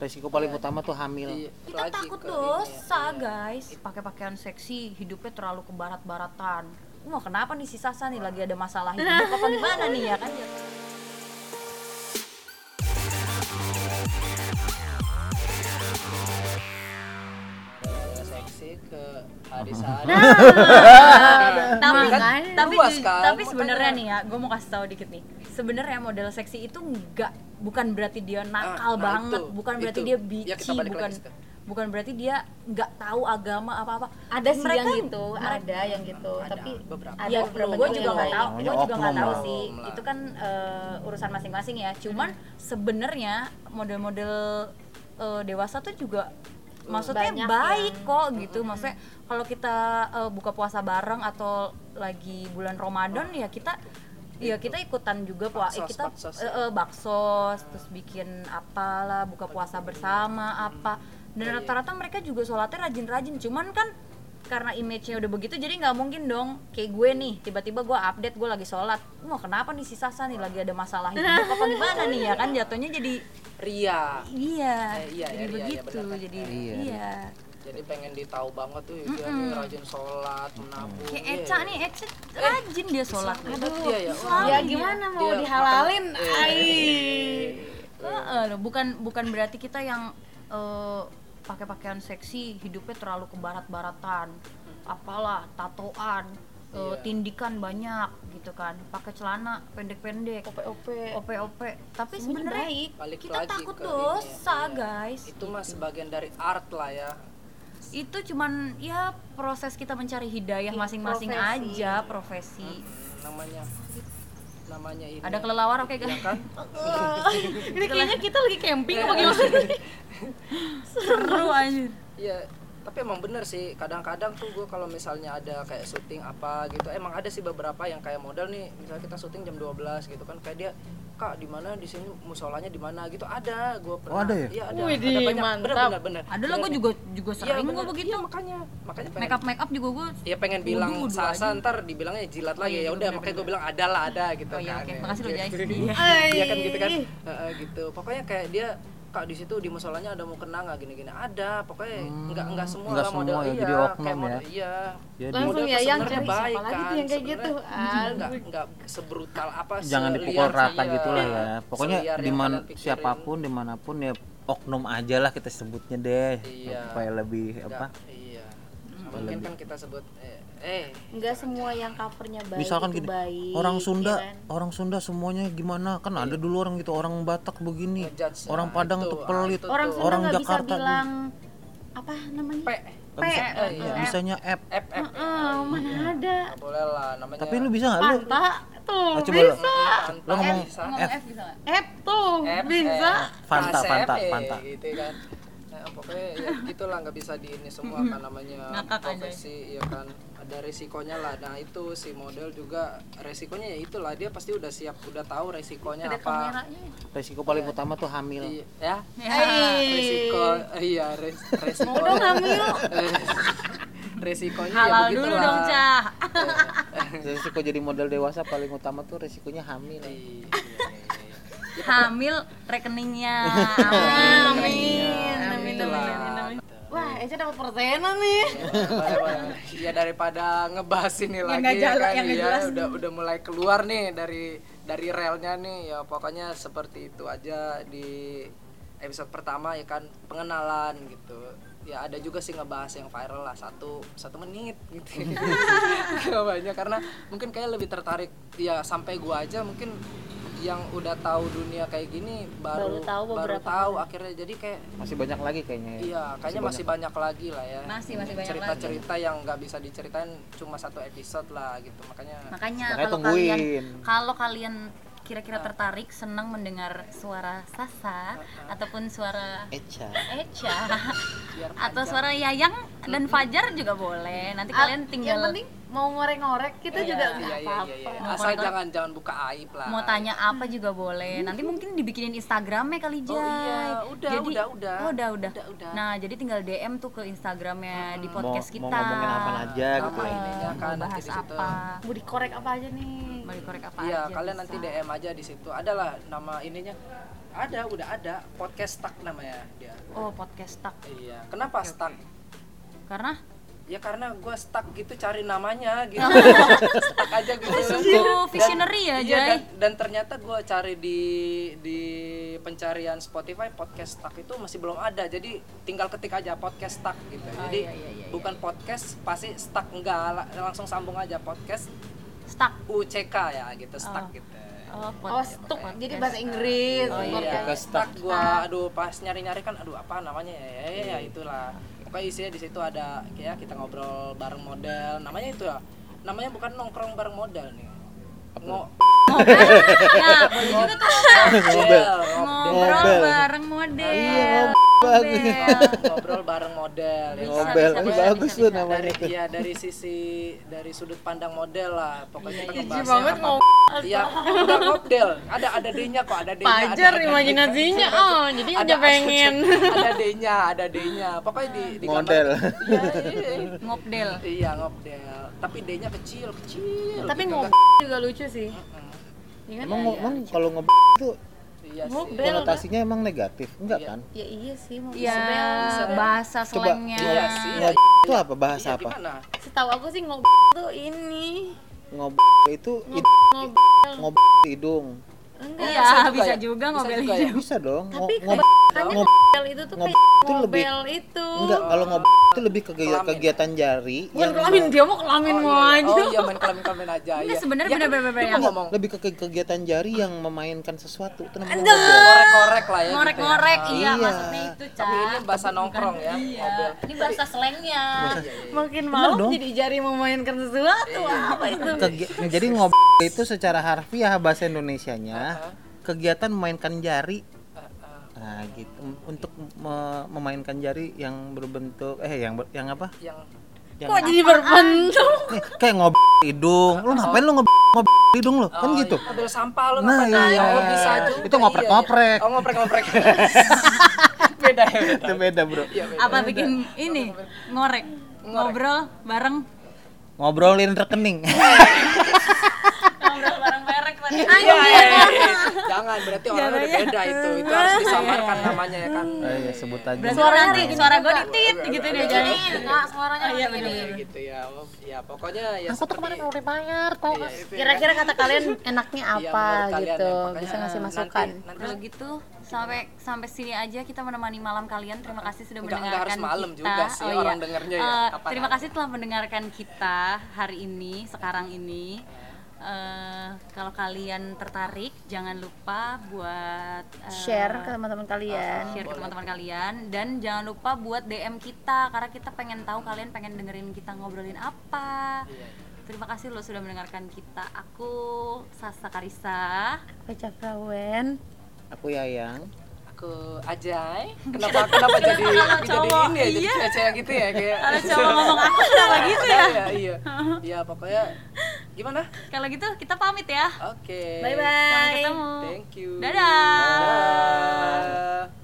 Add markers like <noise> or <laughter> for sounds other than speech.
resiko paling utama tuh hamil. Iya, kita lagi takut ke dosa ya. guys. Pakai pakaian seksi hidupnya terlalu ke barat-baratan Wah kenapa nih si Sasa nih lagi ada masalah hidup? Apa <laughs> gimana nih ya kan? Ke hari sehari <laughs> tapi Kan tapi luas ju- kan, tapi sebenarnya nih ya gue mau kasih tahu dikit nih. Sebenarnya model seksi itu enggak bukan berarti dia nakal nah banget itu, bukan berarti itu. dia Ya, bici balik bukan bukan berarti dia nggak tahu agama apa apa ada sih Mereka- yang gitu mereka- ada yang gitu Ada, tapi beberapa. ada ya beberapa gue juga nggak tahu Namanya gue juga nggak tahu sih. Itu kan eh, urusan masing-masing ya. Cuman sebenarnya model-model eh, dewasa tuh juga maksudnya Banyak baik yang- kok gitu. Maksudnya kalau kita eh, buka puasa bareng atau lagi bulan Ramadan ya kita ya kita ikutan juga puasa Baksos, kita baksos. eh, eh, baksos terus bikin apalah buka puasa bersama apa. Dan Iya. rata-rata mereka juga sholatnya rajin-rajin. Cuman kan karena image-nya udah begitu jadi nggak mungkin dong. Kayak gue nih tiba-tiba gue update gue lagi sholat. Wah kenapa nih si Sasa nih? Lagi ada masalah hidup apa <laughs> gimana nih ya kan? Jatuhnya jadi Ria. Iya Eh, iya, jadi iya, iya, begitu kan? jadi Iya, iya, jadi pengen ditahu banget tuh dia nih rajin sholat menabung. Kayak Iya, Eca iya. nih Eca rajin dia sholat. Aduh, dia ya Selalu ya dia. gimana mau Dia dihalalin? makan- eh, ai Heeh, loh, bukan bukan berarti kita yang eh, pakai pakaian seksi hidupnya terlalu ke barat-baratan apalah tatoan eh, Iya. tindikan banyak gitu kan. Pakai celana pendek-pendek. Op op op tapi Sebenarnya kita takut ini dosa ya. Iya. guys. Itu mah sebagian dari art lah ya itu cuman ya proses kita mencari hidayah Iya, masing-masing profesi. aja profesi. Hmm, namanya namanya ini ada kelelawar oke ya guys kan? <laughs> Ini kayaknya kita lagi camping apa gimana? <laughs> seru anjir. Iya, tapi emang bener sih. Kadang-kadang tuh gue kalau misalnya ada kayak syuting apa gitu, emang ada sih beberapa yang kayak model nih. Misalnya kita syuting jam 12 gitu kan, kayak dia kak di mana di sini musolanya di mana gitu ada gue pernah ada ya? Iya, ada Widih, ada banyak mantap. bener bener bener ada lah gue juga juga Iya, sering bener. gue begitu Iya, makanya makanya pengen make up make up juga gue ya pengen bilang sasa aja. ntar dibilangnya jilat lagi iya, ya juga udah bener, makanya gue bilang ada lah ada gitu Oh iya, kan oke. ya. Makasih loh, Jai. Gitu. Iya. iya kan gitu kan Heeh, gitu pokoknya kayak dia kak di situ di musolanya ada mau kena nggak? Gini-gini. Ada pokoknya nggak nggak semua nggak lah model. semua ya, iya jadi oknum kayak ya. model iya Jadi- Langsung ya yang cari baik siapa lagi kan, tuh yang kayak gitu? ah nggak nggak sebrutal apa <laughs> jangan dipukul rata iya. gitu lah ya pokoknya kalian pikirin. siapa pun di mana pun ya oknum aja lah kita sebutnya deh. Iya. supaya lebih Nggak, apa? iya. Mungkin kan kita sebut eh, eh. Nggak semua yang covernya baik misalkan gini baik orang ya Sunda kan? orang Sunda semuanya gimana? Kan ada dulu orang gitu orang Batak begini Ngejudge, orang nah, Padang itu, tuh ah, pelit itu orang tuh. Sunda orang nggak bisa Jakarta bilang apa namanya? P. Nggak bisa, P. Eh, iya. bisanya F F F Eh, mana ada? Nggak boleh lah namanya tapi lu bisa nggak? Lu Panta tuh Ah, coba lu. bisa. Lo ngomong F F? F tuh F, bisa. eh, Fanta, Fanta, eh, Fanta. gitu kan Nah, pokoknya ya <laughs> gitulah nggak bisa di ini semua kan namanya Ngakak aja. profesi ya kan? Ada resikonya lah. Nah itu si model juga resikonya ya itulah. Dia pasti udah siap udah tahu resikonya ada apa. kameranya. Resiko paling utama tuh hamil. Iya, ya? Ya. resiko iya. res, resiko. Dong hamil. <laughs> Resikonya halal ya dulu begitulah. dong cah <laughs> resiko jadi model dewasa paling utama tuh resikonya hamil. Iya, iya, iya. Ya, hamil rekeningnya. Iya, amin amin itulah. amin amin amin wah Eca dapat persenan nih. Ya daripada ngebahas ini lagi ya jalan- kan? yang ya jelas. udah udah mulai keluar nih dari dari relnya nih. Ya pokoknya seperti itu aja di episode pertama ya kan? Pengenalan gitu. Ya ada juga sih ngebahas yang viral lah. Satu satu menit gitu. <laughs> Nggak banyak karena mungkin kayak lebih tertarik ya sampai gua aja. Mungkin yang udah tahu dunia kayak gini baru Baru tahu baru beberapa tahu akhirnya jadi kayak masih banyak lagi kayaknya ya. Iya, kayaknya masih banyak lagi lah ya. Masih- masih banyak Cerita-cerita yang nggak bisa diceritain cuma satu episode lah gitu. Makanya makanya Makanya kalau tungguin. kalian kalau kalian kira-kira tertarik senang mendengar suara Sasa ataupun suara Eca Eca biar atau suara Yayang dan Fajar juga boleh. Nanti kalian tinggal yang penting mau ngorek-ngorek kita Iya, juga iya, nggak iya, iya, apa-apa. iya. Mau Asal jangan jangan buka aib lah. mau tanya apa juga boleh. Nanti mungkin dibikinin Instagramnya kali Jai. Oh iya, udah, jadi, udah, udah. oh, udah udah. Udah, udah. nah jadi tinggal DM tuh ke Instagramnya di mau, podcast mau kita. ngomongin apa aja gitu ya. mau kan nanti bahas apa. Mau dikorek apa aja nih? Mau dikorek apa Iya, aja kalian bisa. nanti DM aja di situ. Adalah nama ininya. Ada udah ada. Podcast stuck namanya dia. Oh, podcast stuck. iya kenapa stuck Karena ya karena gue stuck gitu cari namanya gitu <laughs> stuck aja gitu sungguh visionary ya, iya, Jay. dan, dan ternyata gue cari di di pencarian Spotify podcast stuck itu masih belum ada jadi tinggal ketik aja podcast stuck gitu jadi iya, iya, iya, bukan podcast pasti stuck enggak la- langsung sambung aja podcast stuck. UCK ya gitu stuck Oh. gitu Oh, Oh, podcast. stuck. Jadi bahasa Inggris. Oh iya, Podcast stuck gua aduh pas nyari-nyari kan aduh apa namanya ya ya, ya, ya itulah. Pokoknya isinya di situ ada ya kita ngobrol bareng model. Namanya itu ya. Namanya bukan nongkrong bareng model nih. Ya, model, ngobrol bareng model. Iya, bagus. ngobrol bareng model ya kan? Ini bisa, bagus tuh namanya dari tuh. iya dari sisi dari sudut pandang model lah pokoknya kita Jijik ngebahasnya banget ngomong. Iya, udah model. Ada ada D-nya kok, ada D-nya. Pajar imajinasinya. Oh, jadi ada pengen. ada D-nya, ada D-nya. Pokoknya di di Model. Iya, iya, iya. Ngobdel. Iya, ngobdel. Tapi D-nya kecil, kecil. Tapi gitu kan. juga lucu sih. Iya kan? Emang Iya, emang iya. kalau ngobrol itu Iya sih. Konotasinya emang negatif, enggak Iya. kan? Ya iya sih mau Ya, sebel. bahasa Coba slangnya. Iya sih. ngobrol itu apa bahasa Iya, apa? Setahu aku sih ngob tuh ini. Ngobrol itu Ngob ngobrol hidung. enggak. Iya, Bisa juga bisa ya? juga Bisa ngobel juga ya? hidung. Bisa dong. Tapi ngob- ngob- itu tuh ngob- itu ngobel itu. Enggak kalau ngobrol itu lebih ke Kelamin. kegiatan jari Bukan kelamin, dia mau kelamin Oh, mau iya. aja. Oh iya main kelamin-kelamin <laughs> aja. Iya. sebenarnya Ya kan, bener-bener lu ya. mau ngomong lebih ke ke- kegiatan jari yang memainkan sesuatu itu namanya ngorek-ngorek lah ya. Ngorek-ngorek, gitu ya. iya, Iya. maksudnya itu. Tapi ini bahasa nongkrong ya, Iya. Ini bahasa slangnya. Makin malam dong. jadi jari memainkan sesuatu. Apa itu? Kegi- <laughs> jadi ngobrol itu secara harfiah bahasa Indonesianya kegiatan memainkan jari nah gitu untuk me- memainkan jari yang berbentuk eh yang ber- yang apa Yang yang Kok jadi berbentuk? Eh, kayak ngobrol hidung lu ngapain lu ngobrol ngobrol hidung lu kan Oh, gitu iya, Mobil sampah lu Nah, ngapain? iya. Oh, bisa juga. Itu ngoprek-ngoprek. Iya, iya. Oh, ngoprek-ngoprek. <laughs> beda ya, beda. itu beda bro Iya, beda. Apa bikin ini ngorek ngobrol bareng ngobrolin rekening <laughs> ngobrol bareng merek tadi. Iya, iya, iya, iya. Jangan, berarti orangnya udah beda itu. Itu harus disamarkan namanya ya kan. oh, iya sebut aja Berarti suara nanti suara gue ditit gitu deh jadi. Kak, suaranya iya, begini. bener-bener. gitu ya. Oh, Ya, pokoknya ya Aku tuh kemarin udah bayar tau Iya, itu ya. Kira-kira kata kalian enaknya Iya, apa gitu? ya, makanya Bisa ngasih masukan. Kalau gitu sampai sampai sini aja kita menemani malam kalian. Terima kasih sudah Nggak- nggak mendengarkan harus malam kita. juga sih orang dengernya ya. Eh, terima kasih telah mendengarkan kita hari ini, sekarang ini. Eh, kalau kalian tertarik, jangan lupa buat eh, Share ke teman-teman kalian. share ke teman-teman kalian dan jangan lupa buat DM kita karena kita pengen tahu kalian pengen dengerin kita ngobrolin apa. Terima kasih lo sudah mendengarkan kita. Aku Sasa Karisa. Baca Prawen. aku yayang aku Ajay. <laughs> Kenapa kenapa jadi jadi cowok, ini ya, jadi iya. cewek gitu ya kayak. Kalau cowok ngomong aku <laughs> kenapa gitu ya? Iya, iya. Iya, pokoknya gimana? Kalau gitu kita pamit ya. Oke. Bye Sampai bye. ketemu. Thank you. Dadah. Dadah.